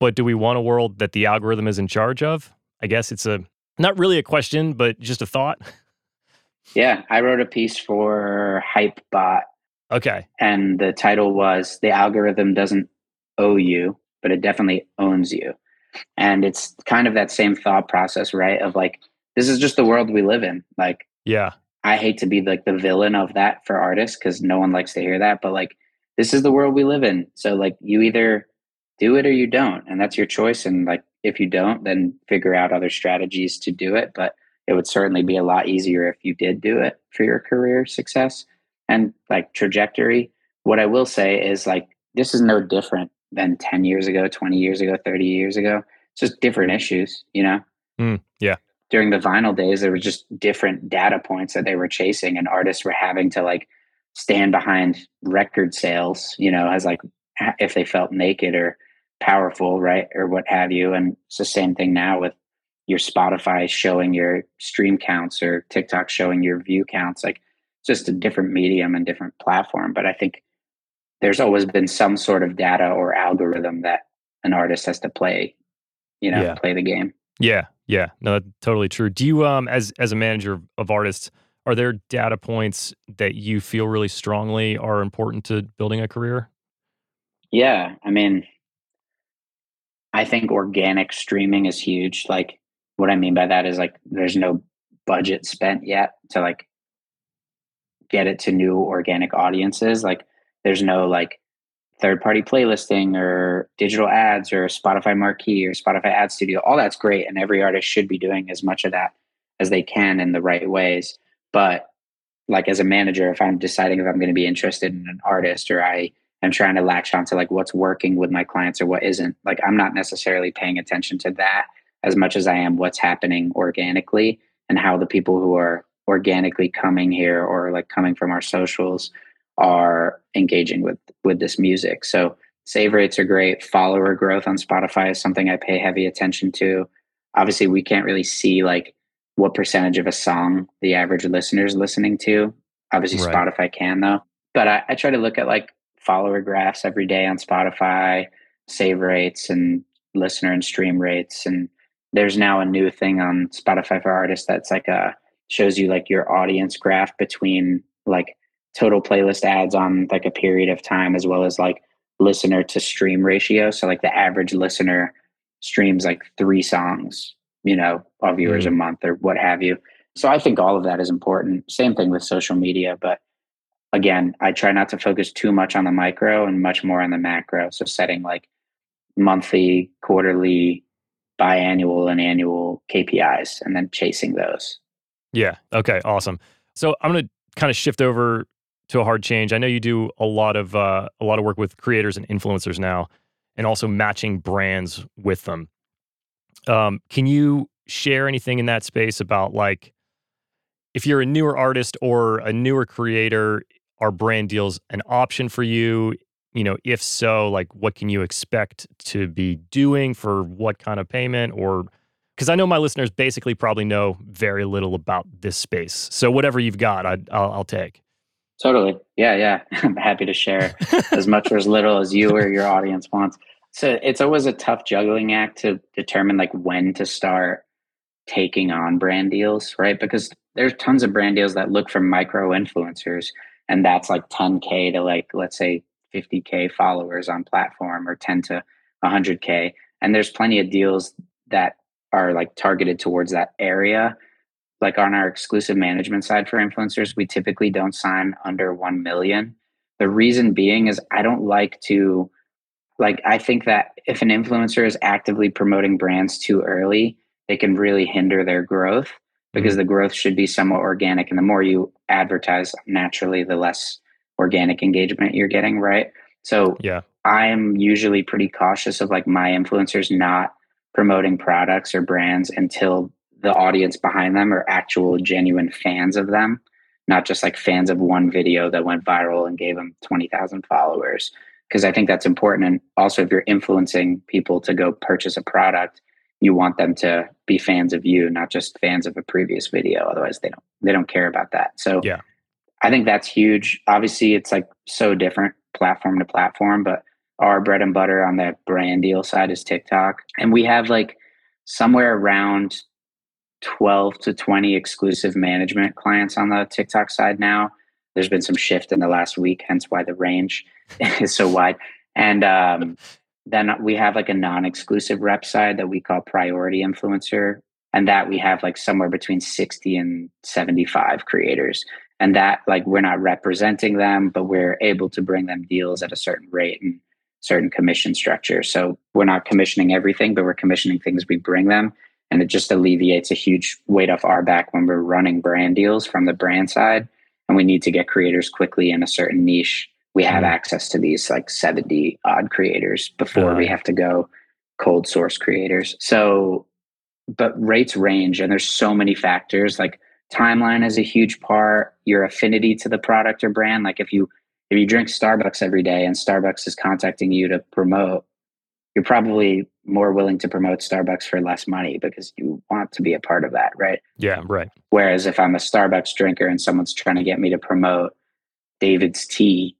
Speaker 1: But do we want a world that the algorithm is in charge of? I guess it's a not really a question, but just a thought.
Speaker 2: Yeah, I wrote a piece for Hypebot.
Speaker 1: Okay.
Speaker 2: And the title was The Algorithm Doesn't Owe You, but it definitely owns you. And it's kind of that same thought process, right? Of like, this is just the world we live in. Like,
Speaker 1: yeah.
Speaker 2: I hate to be like the villain of that for artists because no one likes to hear that, but like, this is the world we live in. So, like, you either do it or you don't. And that's your choice. And like, if you don't, then figure out other strategies to do it. But it would certainly be a lot easier if you did do it for your career success and like trajectory. What I will say is like this is no different than 10 years ago, 20 years ago, 30 years ago. It's just different issues, you know?
Speaker 1: Mm, yeah.
Speaker 2: During the vinyl days, there were just different data points that they were chasing, and artists were having to like stand behind record sales, you know, as like if they felt naked or powerful, right? Or what have you. And it's the same thing now with your Spotify showing your stream counts or TikTok showing your view counts. Like just a different medium and different platform. But I think there's always been some sort of data or algorithm that an artist has to play, you know, yeah. play the game.
Speaker 1: Yeah. Yeah. No, totally true. Do you um as as a manager of artists, are there data points that you feel really strongly are important to building a career?
Speaker 2: Yeah. I mean, I think organic streaming is huge. Like what I mean by that is like there's no budget spent yet to like get it to new organic audiences. Like there's no like third party playlisting or digital ads or Spotify marquee or Spotify ad studio. All that's great. And every artist should be doing as much of that as they can in the right ways. But like as a manager, if I'm deciding if I'm going to be interested in an artist or I am trying to latch onto like what's working with my clients or what isn't, like I'm not necessarily paying attention to that as much as I am what's happening organically and how the people who are organically coming here or like coming from our socials are engaging with with this music. So save rates are great. Follower growth on Spotify is something I pay heavy attention to. Obviously, we can't really see like what percentage of a song the average listener is listening to. Obviously, right. Spotify can though. But I, I try to look at like follower graphs every day on Spotify, save rates and listener and stream rates. And there's now a new thing on Spotify for artists that's like a shows you like your audience graph between like total playlist ads on like a period of time as well as like listener to stream ratio. So like the average listener streams like three songs you know of viewers mm-hmm. a month or what have you. So i think all of that is important. Same thing with social media but again i try not to focus too much on the micro and much more on the macro. So setting like monthly quarterly biannual and annual kpis and then chasing those.
Speaker 1: Yeah. Okay. Awesome. So i'm going to kind of shift over to a hard change. I know you do a lot of uh, a lot of work with creators and influencers now, and also matching brands with them. Um, can you share anything in that space about like if you're a newer artist or a newer creator, are brand deals an option for you? You know, if so, like what can you expect to be doing for what kind of payment or because I know my listeners basically probably know very little about this space. So whatever you've got, I, will I'll take.
Speaker 2: Totally. Yeah, yeah. I'm happy to share as much or as little as you or your audience wants. So it's always a tough juggling act to determine like when to start taking on brand deals, right? Because there's tons of brand deals that look for micro influencers and that's like 10k to like let's say 50k followers on platform or 10 to 100k and there's plenty of deals that are like targeted towards that area like on our exclusive management side for influencers, we typically don't sign under 1 million. The reason being is I don't like to, like, I think that if an influencer is actively promoting brands too early, they can really hinder their growth because mm-hmm. the growth should be somewhat organic. And the more you advertise naturally, the less organic engagement you're getting, right? So, yeah, I'm usually pretty cautious of like my influencers not promoting products or brands until the audience behind them are actual genuine fans of them not just like fans of one video that went viral and gave them 20,000 followers. Because I think that's important and also if you're influencing people to go purchase a product you want them to be fans of you not just fans of a previous video otherwise they don't they don't care about that. So yeah. I think that's huge. Obviously it's like so different platform to platform but our bread and butter on the brand deal side is TikTok and we have like somewhere around 12 to 20 exclusive management clients on the TikTok side now. There's been some shift in the last week, hence why the range is so wide. And um, then we have like a non exclusive rep side that we call priority influencer. And that we have like somewhere between 60 and 75 creators. And that, like, we're not representing them, but we're able to bring them deals at a certain rate and certain commission structure. So we're not commissioning everything, but we're commissioning things we bring them and it just alleviates a huge weight off our back when we're running brand deals from the brand side. And we need to get creators quickly in a certain niche. We have mm. access to these like 70 odd creators before uh, we have to go cold source creators. So but rates range and there's so many factors. Like timeline is a huge part. Your affinity to the product or brand. Like if you if you drink starbucks every day and starbucks is contacting you to promote you're probably more willing to promote Starbucks for less money because you want to be a part of that, right?
Speaker 1: Yeah, right.
Speaker 2: Whereas if I'm a Starbucks drinker and someone's trying to get me to promote David's tea,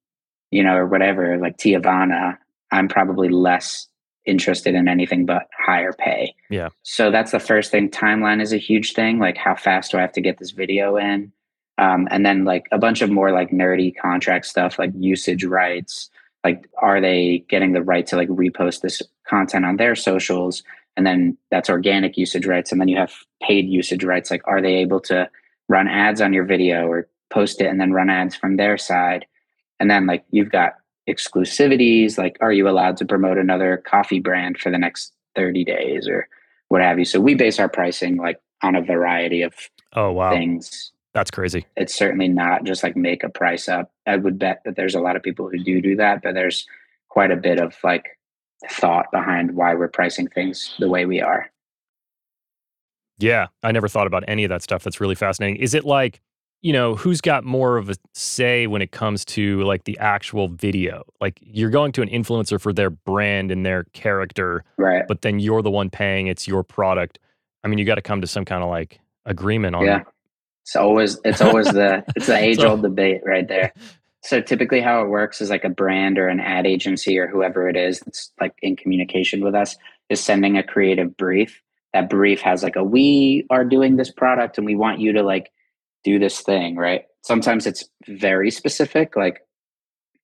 Speaker 2: you know, or whatever, like Teavana, I'm probably less interested in anything but higher pay.
Speaker 1: Yeah.
Speaker 2: So that's the first thing. Timeline is a huge thing. Like, how fast do I have to get this video in? Um, and then like a bunch of more like nerdy contract stuff, like usage rights, like are they getting the right to like repost this content on their socials? And then that's organic usage rights and then you have paid usage rights. Like are they able to run ads on your video or post it and then run ads from their side? And then like you've got exclusivities like are you allowed to promote another coffee brand for the next 30 days or what have you? So we base our pricing like on a variety of
Speaker 1: oh wow.
Speaker 2: things
Speaker 1: that's crazy
Speaker 2: it's certainly not just like make a price up i would bet that there's a lot of people who do do that but there's quite a bit of like thought behind why we're pricing things the way we are
Speaker 1: yeah i never thought about any of that stuff that's really fascinating is it like you know, who's got more of a say when it comes to like the actual video? Like you're going to an influencer for their brand and their character,
Speaker 2: right?
Speaker 1: But then you're the one paying. It's your product. I mean, you got to come to some kind of like agreement on.
Speaker 2: Yeah, it's always it's always the it's the age old debate right there. So typically, how it works is like a brand or an ad agency or whoever it is that's like in communication with us is sending a creative brief. That brief has like a we are doing this product and we want you to like do this thing, right? Sometimes it's very specific, like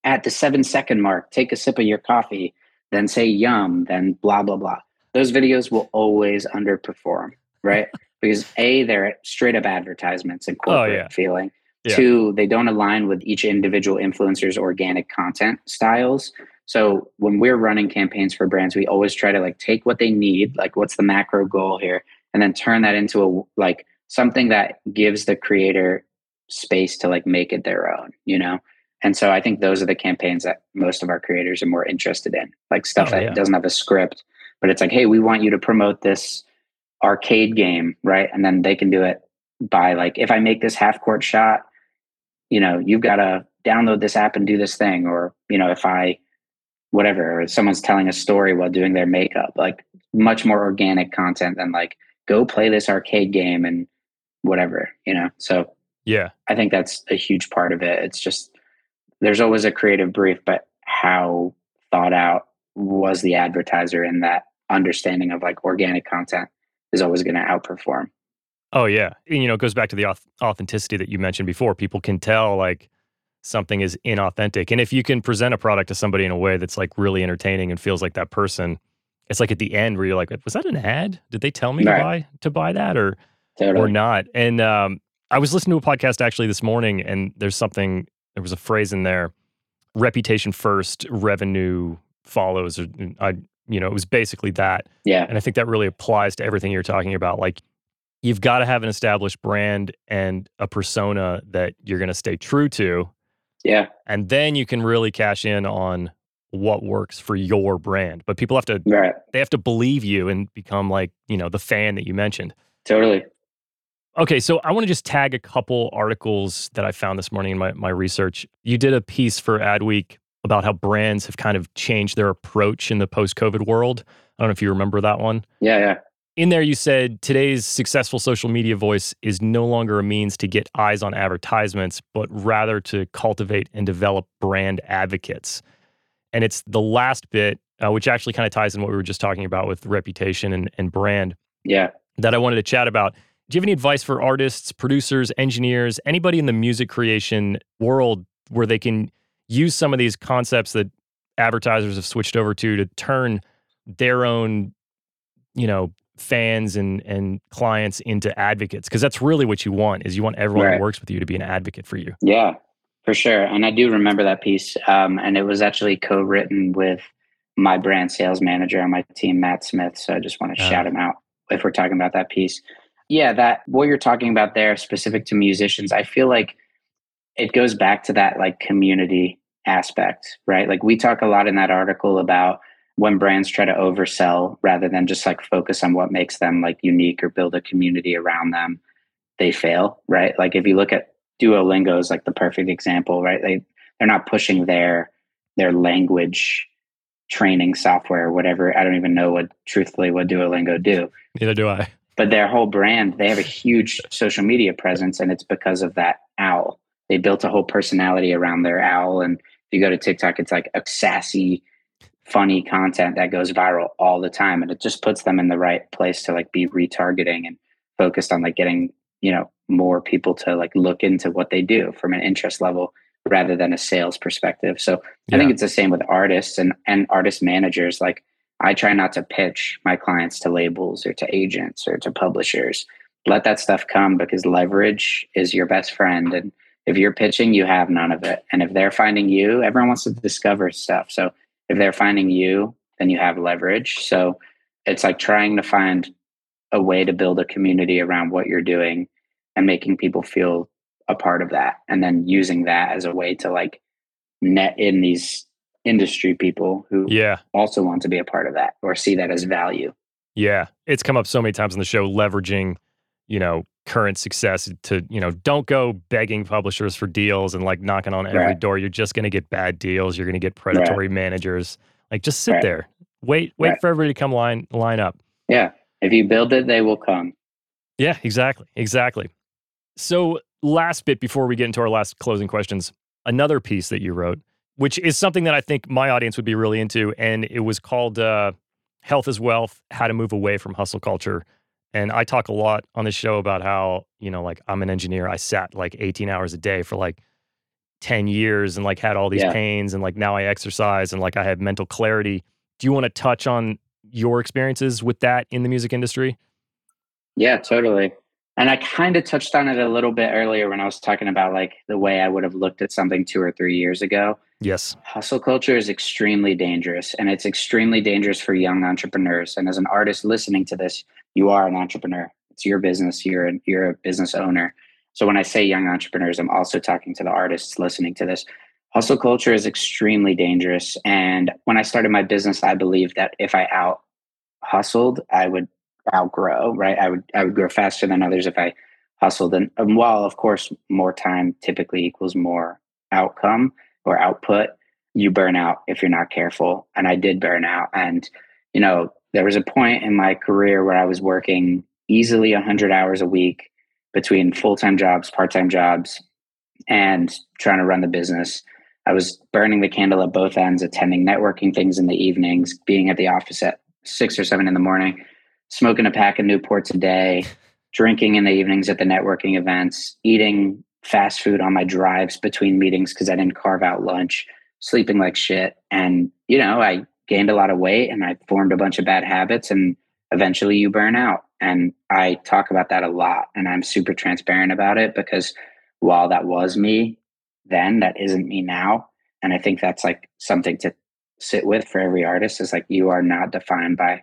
Speaker 2: at the seven second mark, take a sip of your coffee, then say yum, then blah, blah, blah. Those videos will always underperform, right? Because A, they're straight up advertisements and corporate oh, yeah. feeling. Yeah. Two, they don't align with each individual influencer's organic content styles. So when we're running campaigns for brands, we always try to like take what they need, like what's the macro goal here, and then turn that into a like something that gives the creator space to like make it their own, you know? And so I think those are the campaigns that most of our creators are more interested in, like stuff oh, that yeah. doesn't have a script, but it's like, hey, we want you to promote this arcade game, right? And then they can do it by like, if I make this half court shot, you know, you've got to download this app and do this thing. Or, you know, if I, whatever, or someone's telling a story while doing their makeup, like much more organic content than like, go play this arcade game and whatever, you know? So
Speaker 1: yeah,
Speaker 2: I think that's a huge part of it. It's just, there's always a creative brief, but how thought out was the advertiser in that understanding of like organic content is always going to outperform.
Speaker 1: Oh yeah, and, you know, it goes back to the authenticity that you mentioned before. People can tell like something is inauthentic, and if you can present a product to somebody in a way that's like really entertaining and feels like that person, it's like at the end where you're like, was that an ad? Did they tell me right. to buy to buy that or totally. or not. And um, I was listening to a podcast actually this morning, and there's something, there was a phrase in there reputation first, revenue follows. Or I, you know, it was basically that.
Speaker 2: Yeah.
Speaker 1: And I think that really applies to everything you're talking about. Like, you've got to have an established brand and a persona that you're going to stay true to.
Speaker 2: Yeah.
Speaker 1: And then you can really cash in on what works for your brand. But people have to
Speaker 2: right.
Speaker 1: they have to believe you and become like, you know, the fan that you mentioned.
Speaker 2: Totally.
Speaker 1: Okay, so I want to just tag a couple articles that I found this morning in my, my research. You did a piece for Adweek about how brands have kind of changed their approach in the post COVID world. I don't know if you remember that one.
Speaker 2: Yeah, yeah.
Speaker 1: In there, you said today's successful social media voice is no longer a means to get eyes on advertisements, but rather to cultivate and develop brand advocates. And it's the last bit, uh, which actually kind of ties in what we were just talking about with reputation and, and brand.
Speaker 2: Yeah.
Speaker 1: That I wanted to chat about do you have any advice for artists, producers, engineers, anybody in the music creation world where they can use some of these concepts that advertisers have switched over to to turn their own, you know, fans and and clients into advocates? Because that's really what you want is you want everyone right. who works with you to be an advocate for you.
Speaker 2: Yeah, for sure. And I do remember that piece. Um, and it was actually co-written with my brand sales manager on my team, Matt Smith. So I just want to uh, shout him out if we're talking about that piece. Yeah, that what you're talking about there, specific to musicians, I feel like it goes back to that like community aspect, right? Like we talk a lot in that article about when brands try to oversell rather than just like focus on what makes them like unique or build a community around them, they fail, right? Like if you look at Duolingo is like the perfect example, right? They they're not pushing their their language training software, or whatever. I don't even know what truthfully what Duolingo do.
Speaker 1: Neither do I
Speaker 2: but their whole brand they have a huge social media presence and it's because of that owl they built a whole personality around their owl and if you go to tiktok it's like a sassy funny content that goes viral all the time and it just puts them in the right place to like be retargeting and focused on like getting you know more people to like look into what they do from an interest level rather than a sales perspective so yeah. i think it's the same with artists and and artist managers like I try not to pitch my clients to labels or to agents or to publishers. Let that stuff come because leverage is your best friend. And if you're pitching, you have none of it. And if they're finding you, everyone wants to discover stuff. So if they're finding you, then you have leverage. So it's like trying to find a way to build a community around what you're doing and making people feel a part of that and then using that as a way to like net in these industry people who
Speaker 1: yeah
Speaker 2: also want to be a part of that or see that as value
Speaker 1: yeah it's come up so many times on the show leveraging you know current success to you know don't go begging publishers for deals and like knocking on every right. door. You're just going to get bad deals. You're going to get predatory right. managers. Like just sit right. there. Wait wait for everybody to come line line up.
Speaker 2: Yeah. If you build it they will come.
Speaker 1: Yeah exactly exactly. So last bit before we get into our last closing questions another piece that you wrote which is something that i think my audience would be really into and it was called uh, health is wealth how to move away from hustle culture and I talk a lot on this show about how, you know, like I'm an engineer. I sat like 18 hours a day for like 10 years and like had all these yeah. pains and like now I exercise and like I have mental clarity. Do you want to touch on your experiences with that in the music industry?
Speaker 2: Yeah, totally. And I kind of touched on it a little bit earlier when I was talking about like the way I would have looked at something two or three years ago.
Speaker 1: Yes.
Speaker 2: Hustle culture is extremely dangerous and it's extremely dangerous for young entrepreneurs. And as an artist listening to this, you are an entrepreneur. It's your business. You're a, you're a business owner. So when I say young entrepreneurs, I'm also talking to the artists listening to this. Hustle culture is extremely dangerous. And when I started my business, I believed that if I out hustled, I would outgrow, right? I would I would grow faster than others if I hustled. And, and while of course more time typically equals more outcome or output, you burn out if you're not careful. And I did burn out. And you know, there was a point in my career where I was working easily 100 hours a week between full-time jobs, part-time jobs, and trying to run the business. I was burning the candle at both ends, attending networking things in the evenings, being at the office at six or seven in the morning, smoking a pack of Newports a day, drinking in the evenings at the networking events, eating fast food on my drives between meetings because I didn't carve out lunch, sleeping like shit. And, you know, I gained a lot of weight and I formed a bunch of bad habits and eventually you burn out. And I talk about that a lot and I'm super transparent about it because while that was me then, that isn't me now. And I think that's like something to sit with for every artist is like you are not defined by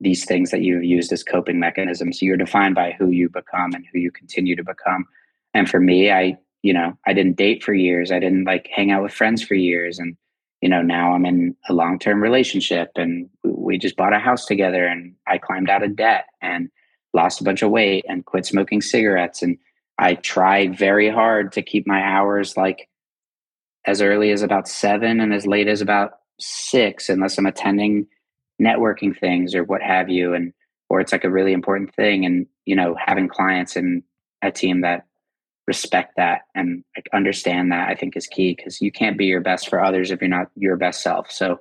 Speaker 2: these things that you've used as coping mechanisms. You're defined by who you become and who you continue to become. And for me, I, you know, I didn't date for years. I didn't like hang out with friends for years. And, you know, now I'm in a long term relationship and we just bought a house together and I climbed out of mm-hmm. debt and lost a bunch of weight and quit smoking cigarettes. And I tried very hard to keep my hours like as early as about seven and as late as about six, unless I'm attending networking things or what have you and or it's like a really important thing and you know having clients and a team that respect that and like understand that i think is key because you can't be your best for others if you're not your best self. So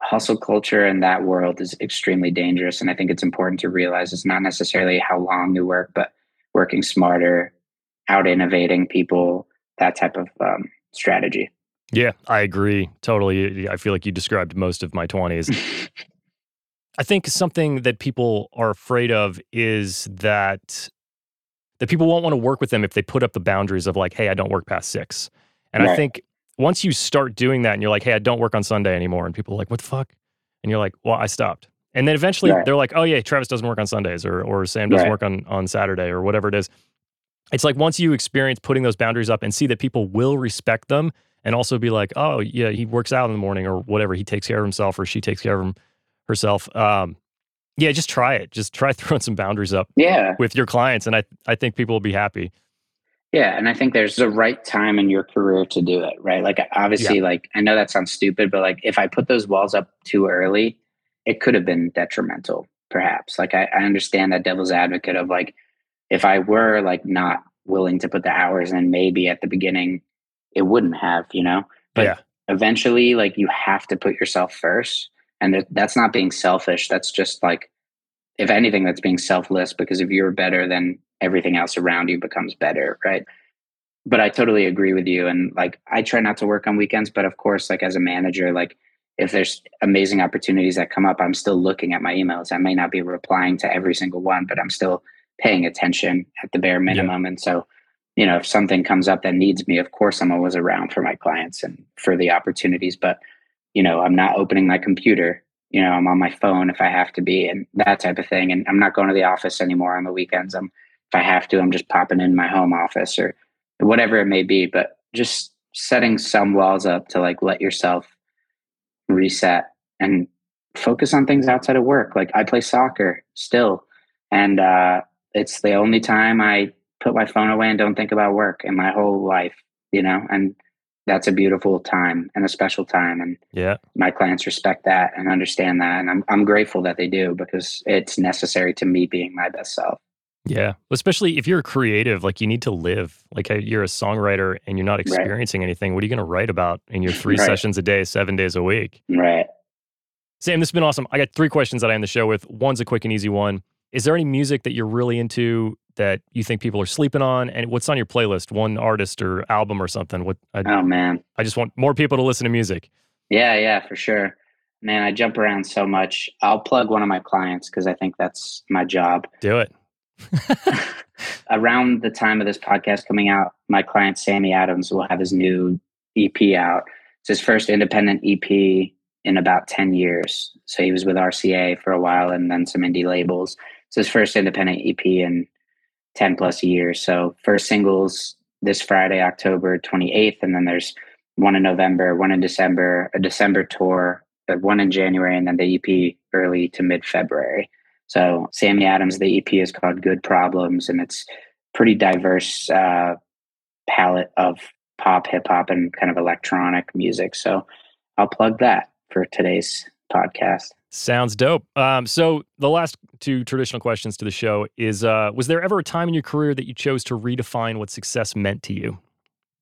Speaker 2: hustle culture in that world is extremely dangerous and i think it's important to realize it's not necessarily how long you work but working smarter out innovating people that type of um, strategy.
Speaker 1: Yeah i agree totally. I feel like you described most of my 20s I think something that people are afraid of is that that people won't want to work with them if they put up the boundaries of like, hey, I don't work past six. And right. I think once you start doing that and you're like, hey, I don't work on Sunday anymore, and people are like, what the fuck? And you're like, well, I stopped. And then eventually right. they're like, oh yeah, Travis doesn't work on Sundays or or Sam doesn't right. work on on Saturday or whatever it is. It's like once you experience putting those boundaries up and see that people will respect them and also be like, oh yeah, he works out in the morning or whatever, he takes care of himself or she takes care of him herself. Um, yeah, just try it. Just try throwing some boundaries up.
Speaker 2: Yeah.
Speaker 1: with your clients, and I I think people will be happy.
Speaker 2: Yeah, and I think there's the right time in your career to do it, right? Like obviously, yeah. like I know that sounds stupid, but like if I put those walls up too early, it could have been detrimental, perhaps. Like I, I understand that devil's advocate of like if I were like not willing to put the hours in, maybe at the beginning it wouldn't have, you know. But yeah. eventually, like you have to put yourself first and that's not being selfish that's just like if anything that's being selfless because if you're better then everything else around you becomes better right but i totally agree with you and like i try not to work on weekends but of course like as a manager like if there's amazing opportunities that come up i'm still looking at my emails i may not be replying to every single one but i'm still paying attention at the bare minimum yeah. and so you know, if something comes up that needs me, of course I'm always around for my clients and for the opportunities. But, you know, I'm not opening my computer. You know, I'm on my phone if I have to be and that type of thing. And I'm not going to the office anymore on the weekends. I'm if I have to, I'm just popping in my home office or whatever it may be. But just setting some walls up to like let yourself reset and focus on things outside of work. Like I play soccer still. And uh, it's the only time I put my phone away and don't think about work in my whole life, you know, and that's a beautiful time and a special time. And
Speaker 1: yeah,
Speaker 2: my clients respect that and understand that. And I'm, I'm grateful that they do because it's necessary to me being my best self.
Speaker 1: Yeah, especially if you're creative, like you need to live. Like you're a songwriter and you're not experiencing right. anything. What are you going to write about in your three right. sessions a day, seven days a week?
Speaker 2: Right.
Speaker 1: Sam, this has been awesome. I got three questions that I end the show with. One's a quick and easy one. Is there any music that you're really into that you think people are sleeping on? And what's on your playlist? One artist or album or something? What?
Speaker 2: I, oh man,
Speaker 1: I just want more people to listen to music.
Speaker 2: Yeah, yeah, for sure. Man, I jump around so much. I'll plug one of my clients because I think that's my job.
Speaker 1: Do it.
Speaker 2: Around the time of this podcast coming out, my client Sammy Adams will have his new EP out. It's his first independent EP in about 10 years. So he was with RCA for a while and then some indie labels. It's his first independent EP in 10 plus years. So first singles this Friday, October 28th, and then there's one in November, one in December, a December tour, one in January, and then the EP early to mid February. So Sammy Adams, the EP is called Good Problems, and it's pretty diverse uh, palette of pop, hip hop, and kind of electronic music. So I'll plug that for today's podcast.
Speaker 1: Sounds dope. Um, so the last two traditional questions to the show is: uh, Was there ever a time in your career that you chose to redefine what success meant to you?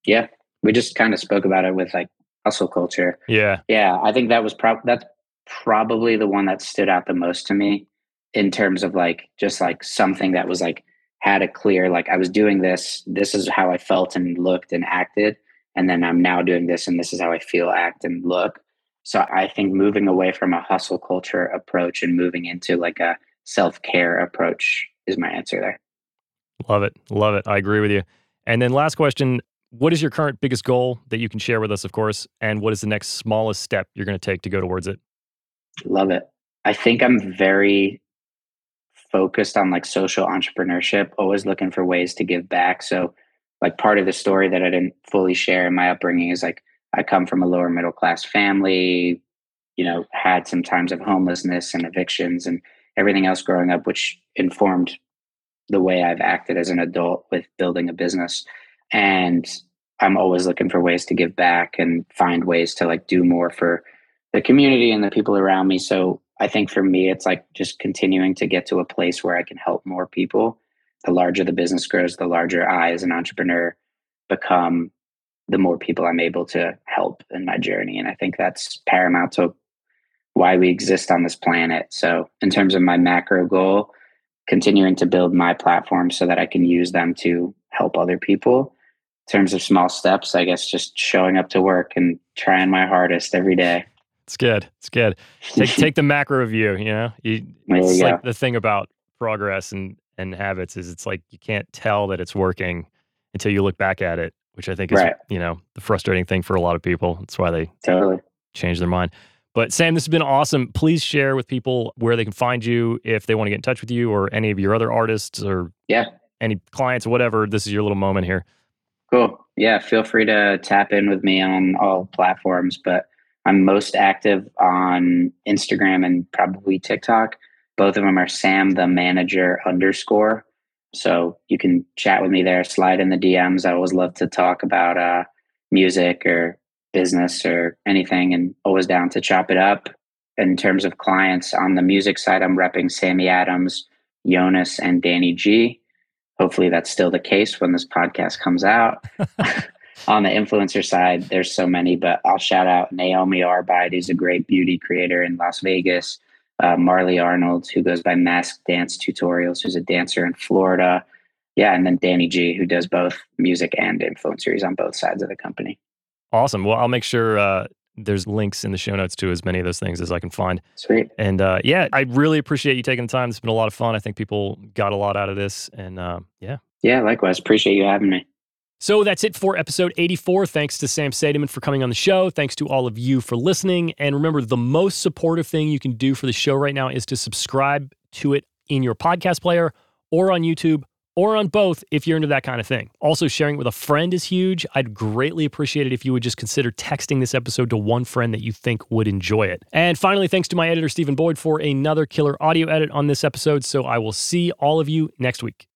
Speaker 2: Yeah, we just kind of spoke about it with like hustle culture.
Speaker 1: Yeah,
Speaker 2: yeah. I think that was probably that's probably the one that stood out the most to me in terms of like just like something that was like had a clear like I was doing this. This is how I felt and looked and acted, and then I'm now doing this, and this is how I feel, act, and look so I think moving away from a hustle culture approach and moving into like a self care approach is my answer there.
Speaker 1: Love it. Love it. I agree with you. And then last question What is your current biggest goal that you can share with us, of course? And what is the next smallest step you're going to take to go towards it?
Speaker 2: Love it. I think I'm very focused on like social entrepreneurship, always looking for ways to give back. So, like, part of the story that I didn't fully share in my upbringing is like, I come from a lower middle class family, you know, had some times of homelessness and evictions and everything else growing up, which informed the way I've acted as an adult with building a business. And I'm always looking for ways to give back and find ways to like do more for the community and the people around me. So I think for me, it's like just continuing to get to a place where I can help more people. The larger the business grows, the larger I as an entrepreneur become the more people I'm able to help in my journey. And I think that's paramount to why we exist on this planet. So, in terms of my macro goal, continuing to build my platform so that I can use them to help other people. In terms of small steps, I guess just showing up to work and trying my hardest every day.
Speaker 1: It's good. It's good. Take take the macro view. You know, you, it's you like go. the thing about progress and and habits is it's like you can't tell that it's working until you look back at it which I think is right. you know the frustrating thing for a lot of people. That's why they
Speaker 2: totally
Speaker 1: change their mind. But Sam, this has been awesome. Please share with people where they can find you if they want to get in touch with you or any of your other artists or
Speaker 2: yeah,
Speaker 1: any clients or whatever. This is your little moment here.
Speaker 2: Cool. Yeah, feel free to tap in with me on all platforms, but I'm most active on Instagram and probably TikTok. Both of them are Sam the Manager underscore. So you can chat with me there, slide in the DMs. I always love to talk about uh, music or business or anything and always down to chop it up. In terms of clients on the music side, I'm repping Sammy Adams, Jonas, and Danny G. Hopefully that's still the case when this podcast comes out. on the influencer side, there's so many, but I'll shout out Naomi Arbide, who's a great beauty creator in Las Vegas uh, Marley Arnold, who goes by Mask Dance Tutorials, who's a dancer in Florida. Yeah, and then Danny G, who does both music and influencers on both sides of the company.
Speaker 1: Awesome. Well, I'll make sure uh, there's links in the show notes to as many of those things as I can find.
Speaker 2: Sweet.
Speaker 1: And uh, yeah, I really appreciate you taking the time. It's been a lot of fun. I think people got a lot out of this. And uh, yeah.
Speaker 2: Yeah, likewise. Appreciate you having me.
Speaker 1: So that's it for episode 84. Thanks to Sam Sademan for coming on the show. Thanks to all of you for listening. And remember, the most supportive thing you can do for the show right now is to subscribe to it in your podcast player or on YouTube or on both if you're into that kind of thing. Also, sharing it with a friend is huge. I'd greatly appreciate it if you would just consider texting this episode to one friend that you think would enjoy it. And finally, thanks to my editor, Stephen Boyd, for another killer audio edit on this episode. So I will see all of you next week.